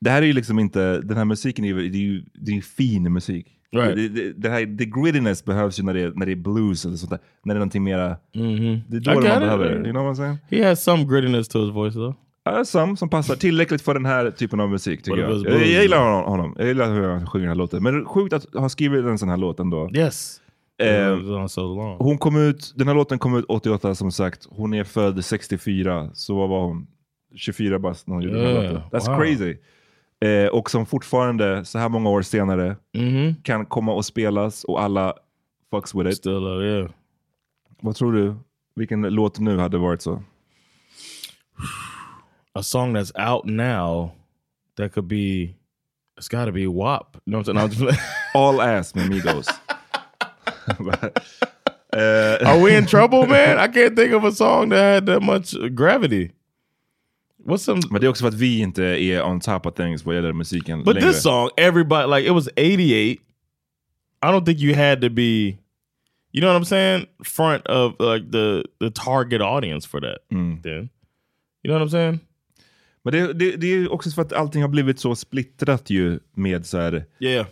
Det här är ju liksom inte... Den här musiken är ju, det är ju, det är fin musik. Right. Det, det, det här, the grittiness behövs ju när det, är, när det är blues eller sånt där. När det är någonting mera... Mm-hmm. Det är då I man behöver det. You know what I'm saying? He has some grittiness to his voice though. Ja, Sam som passar tillräckligt för den här typen av musik tycker jag. it's Jag, blues? jag gillar honom- honom. Jag gillar hur han sjunger den här låten. Men sjukt att ha skrivit en sån här låt ändå. Yes. Eh, so long. hon kom ut, den här låten kom ut 88 som sagt. Hon är född 64, så vad var hon? 24 bast när hon gjorde den här Yeah, låten. That's wow. crazy. Eh, och som fortfarande, så här många år senare, Mm-hmm. kan komma och spelas och alla fucks with it. Still, uh, yeah. Vad tror du? Vilken låt nu hade varit så? A song that's out now that could be. It's got to be WAP. You know what I'm saying? All Ass med Migos. Eh, Are we in trouble, man? I can't think of a song that had that much gravity. What's some? Men det är också för att vi inte är on top of things vad gäller musiken But längre. this song, everybody like it was 88. I don't think you had to be, you know what I'm saying, front of like the the target audience for that. Mm. Then, you know what I'm saying? Men det, det, det är också för att allting har blivit så splittrat ju med så här. Yeah.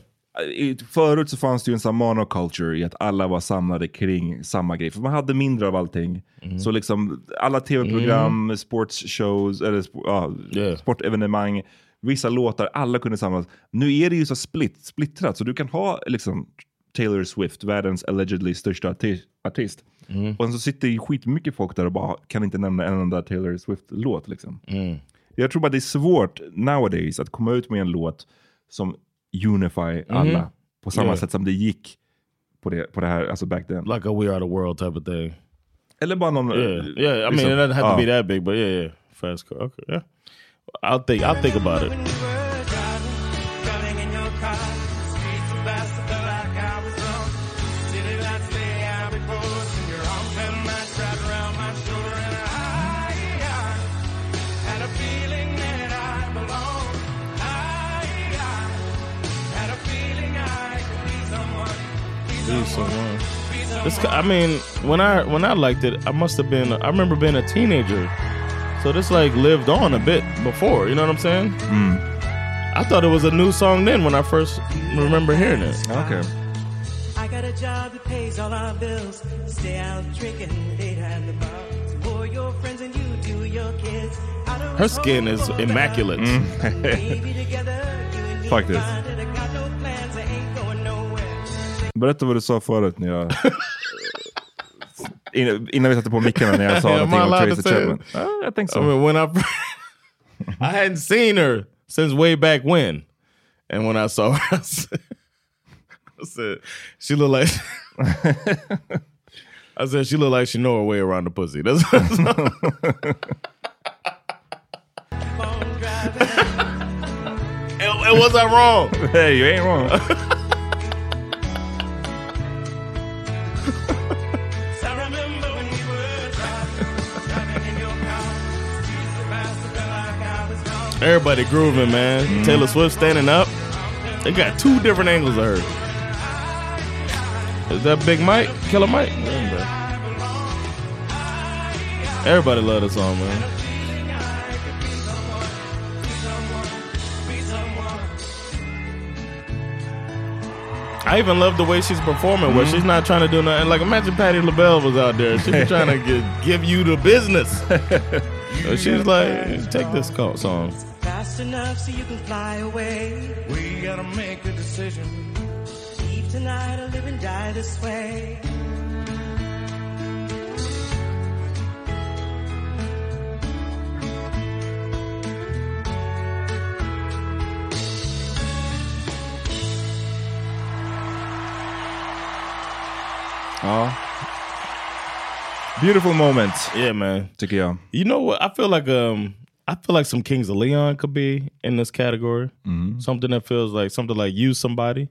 Förut så fanns det ju en sån monoculture i att alla var samlade kring samma grej. För man hade mindre av allting. Så liksom alla tv-program, sportshows, eller ja, Yeah. sportevenemang, vissa låtar, alla kunde samlas. Nu är det ju så split, splittrat så du kan ha liksom Taylor Swift, världens allegedly största arti- artist. Och så sitter ju skitmycket folk där och bara kan inte nämna en enda Taylor Swift-låt. Liksom. Jag tror bara det är svårt nowadays att komma ut med en låt som unify alla på samma Yeah. sätt som det gick på det, på det här, alltså back then. Like a We Are the World type of thing. Eller bara någon... Yeah, yeah. I mean, liksom- it doesn't have to be that big, but yeah, yeah. Fast car. Okay, yeah. I'll think. I'll think about it. Someone. be This, I mean, when I when I liked it, I must have been. I remember being a teenager, so this like lived on a bit before. You know what I'm saying? Hmm. I thought it was a new song then when I first remember hearing it. Okay. I got a job that pays all our bills. Stay out drinking late at the bar. For your friends and you do your kids. Her skin is immaculate. Hmm. Maybe together you Berätta vad du sa förut när jag... innan, innan vi satte på mickarna när jag sa I någonting om Tracy Chapman. Ja, jag tänkte så. I mean, when I I hadn't seen her since way back when, and when I saw her, I said, I said she looked like. I said she looked like she know her way around the pussy. That's and, and was I wrong? Hey, you ain't wrong. Everybody grooving, man. Taylor Swift standing up. They got two different angles of her. Is that Big Mike? Killer Mike? Everybody love this song, man. I even love the way she's performing, where mm-hmm. she's not trying to do nothing. Like imagine Patti LaBelle was out there; she'd be trying to get, give you the business. So she's like, "Take this song." Fast enough so you can fly away. We gotta make a decision. Leave tonight or live and die this way. Ja. Beautiful moment, Yeah, man. tycker jag. You know what? I feel like um, I feel like some Kings of Leon could be in this category. Something that feels like something like "Use Somebody."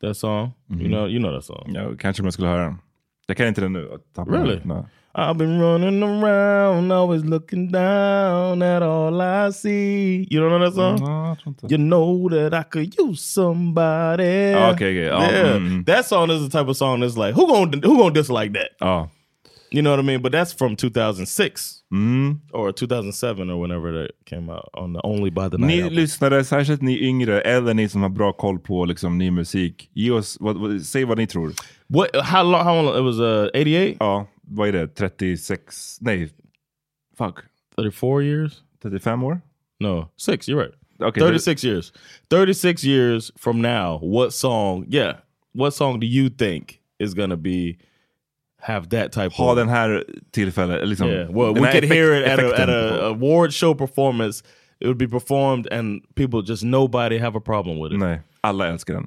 That song, you know, you know that song. Ja, kanske jag skulle höra den. Jag kan inte den nu. Jag tappar den. Really? Nej. I've been running around, always looking down at all I see. You don't know that song? Ja, jag tror inte. You know that I could use somebody. Ah, okay, okay. Ja, yeah. mm. That song is the type of song that's like, who gonna who gonna dislike that? Ja. You know what I mean? But that's from 2006 Mm. or 2007 or whenever that came out on the Only by the Night Ni album. lyssnare, särskilt ni yngre, eller ni som har bra koll på liksom, ny musik. Ge oss, vad, vad, säg vad ni tror. What? How long? How long? It was uh 88, Ja, vad är det? 36? Nej, fuck. 34 years? 35 år? No, six. You're right. Okay, 36 years. 36 years from now, what song? Yeah, what song do you think is gonna be have that type Ha of? den här tillfället. Liksom, yeah. Well, we could hear it at a, at a på- award show performance. It would be performed, and people just nobody have a problem with it. Nej, alla älskar den.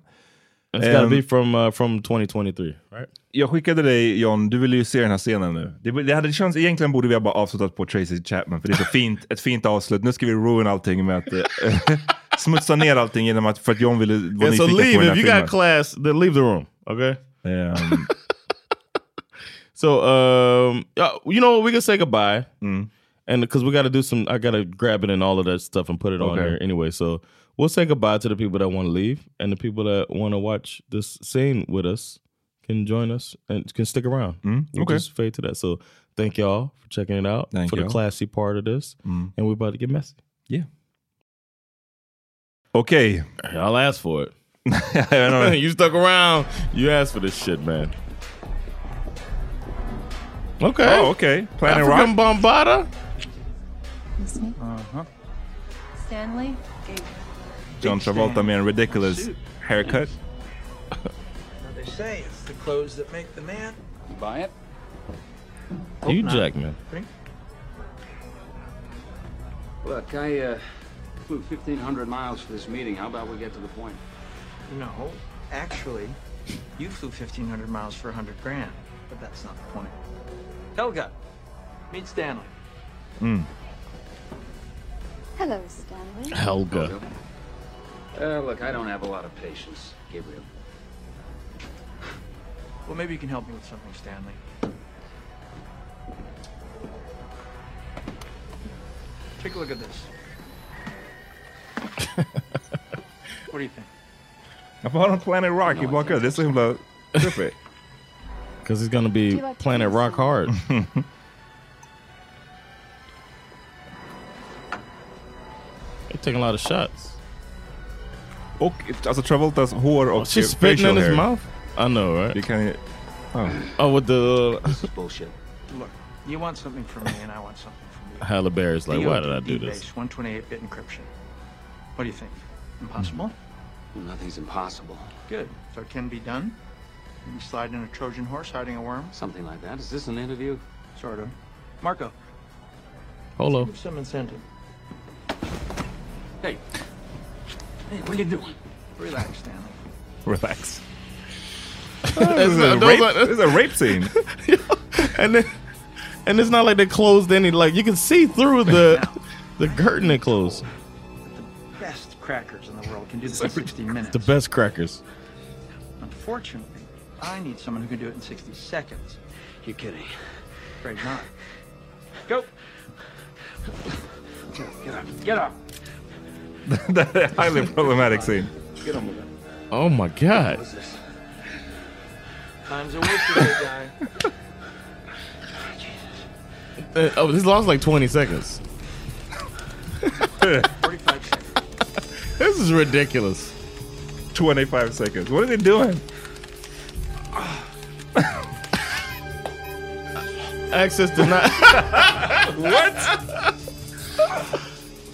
It's Um, be from uh, from 2023, right? Jag skickade dig John, du vill ju se den här scenen nu. Det, det hade det känns, egentligen borde vi ha bara avslutat på Tracy Chapman, för det är så fint, ett fint avslut. Nu ska vi ruin allting med att eh, smutsa ner allting genom att, för att John ville vara Yeah, so nyfiken på leave den här if you filmen. got class. Then leave the room, okay? Ehm, So, um, uh, you know, we can say goodbye, Mm. and because we got to do some, I got to grab it and all of that stuff and put it on Okay. there anyway. So we'll say goodbye to the people that want to leave, and the people that want to watch this scene with us can join us and can stick around. Mm, We'll okay. just fade to that. So thank y'all for checking it out Thank for y'all. the classy part of this, Mm. and we're about to get messy. yeah. Okay, Y'all asked for it. Jag vet inte. you stuck around. You asked for this shit, man. Okay. Oh, okej. Planet African Rock. Bombada. Uh-huh. Stanley? John Travolta man, en ridiculous haircut. They say it's the clothes that make the man. You buy it? You Hugh Jackman. Look, I uh, flew 1,500 miles for this meeting. How about we get to the point? No, actually, you flew 1,500 miles for 100 grand, but that's not the point. Helga, meet Stanley. Mm. Hello, Stanley. Helga. Uh, look, I don't have a lot of patience, Gabriel. Well, maybe you can help me with something, Stanley. Take a look at this. what do you think? Varför har de Planet Rock i bakgrunden? Det är så himla trippy. Because he's gonna be like playing it rock hard. They're taking a lot of shots. Och alltså Travoltas hår och She's spitting in facial his hair. mouth. I know, right? You can't... Oh. Oh, with the uh, This is bullshit. Look, you want something from me, and I want something from you. Halle Berry's like, why did I do this? 128-bit encryption. What do you think? Hmm. Impossible? Nothing's impossible. Good. So it can be done. You slide in a Trojan horse hiding a worm. Something like that. Is this an interview? Sort of. Marco, Polo. give some incentive. Hey. Hey, what are you doing? Relax, Stanley. Relax. That's this, is a rape, are- this is a rape scene. and then, and it's not like they closed any. Like you can see through the the curtain they closed. The best crackers in the world can do this in 60 minutes. The best crackers. Unfortunately, I need someone who can do it in 60 seconds. You're kidding. Afraid not. Go. Get up. Get up. that is a highly problematic scene. Get on with it. Oh my god. What's this? Time's a wasted, big guy. Uh, oh, this lost like twenty seconds. 45 seconds. This is ridiculous. 25 seconds. What are they doing? Access denied. what?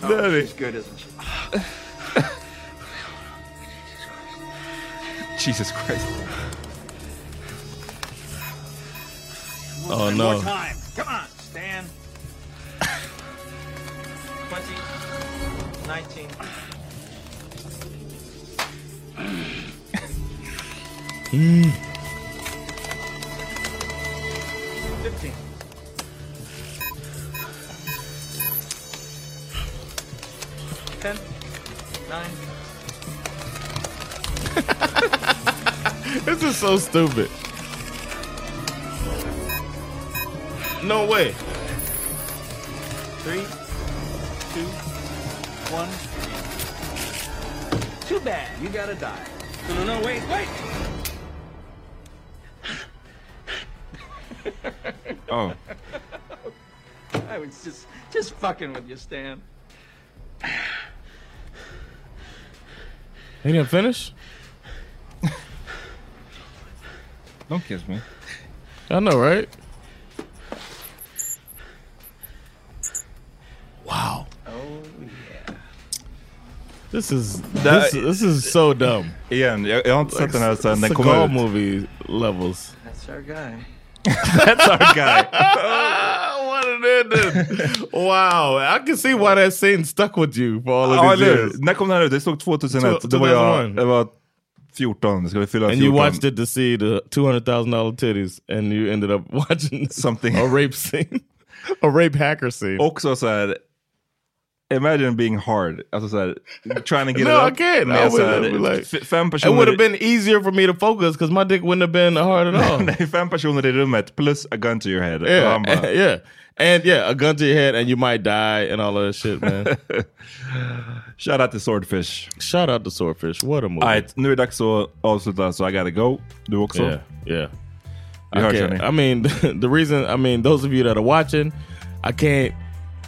Oh, Daddy. she's good, isn't she? Jesus Christ. Oh One no. more time. Come on, Stan. 20, 19. Mm. So stupid. No way. three, two, one. Too bad. You gotta die. No, no, no, wait, wait. Oh. I was just, just fucking with you, Stan. He didn't finish. Don't kiss me. I know, right? Wow. Oh yeah. This is That- this, this is so dumb. Yeah, jag, jag har inte sett den här sen den kom Seagal movie levels. That's our guy. That's our guy. what an ending! wow, I can see why that scene stuck with you for all of Ja, these eller years. När kom den här ut? Det stod 2001. Två- Det var jag, 2001. jag var 14. Ska vi fylla 14? And you watched it to see the two hundred thousand dollar titties, and you ended up watching Something. a rape scene, a rape hacker scene. Också så här. Imagine being hard. Här, trying to get No, it I up. can't. I Med så would- like- fem It would have been easier for me to focus because my dick wouldn't have been hard at all. Nej, fem personer i rummet plus a gun to your head. Yeah, bara, yeah, and yeah, a gun to your head, and you might die, and all of that shit, man. Shout out to Swordfish. Shout out to Swordfish. What a movie. Alright, nu är det dags att avsluta så I gotta go. Du också? Yeah, yeah. I, can't- I mean, the reason, I mean, those of you that are watching, I can't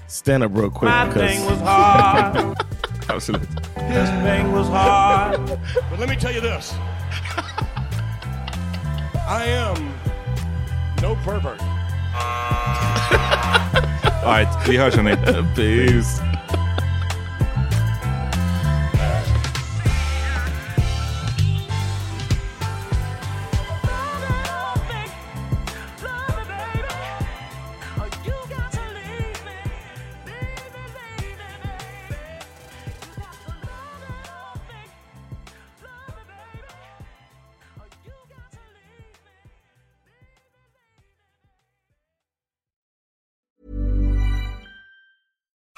stand up real quick My because thing was hard. Absolut. This thing was hard. But let me tell you this. I am no pervert. Alright, vi hörs hörni. Peace.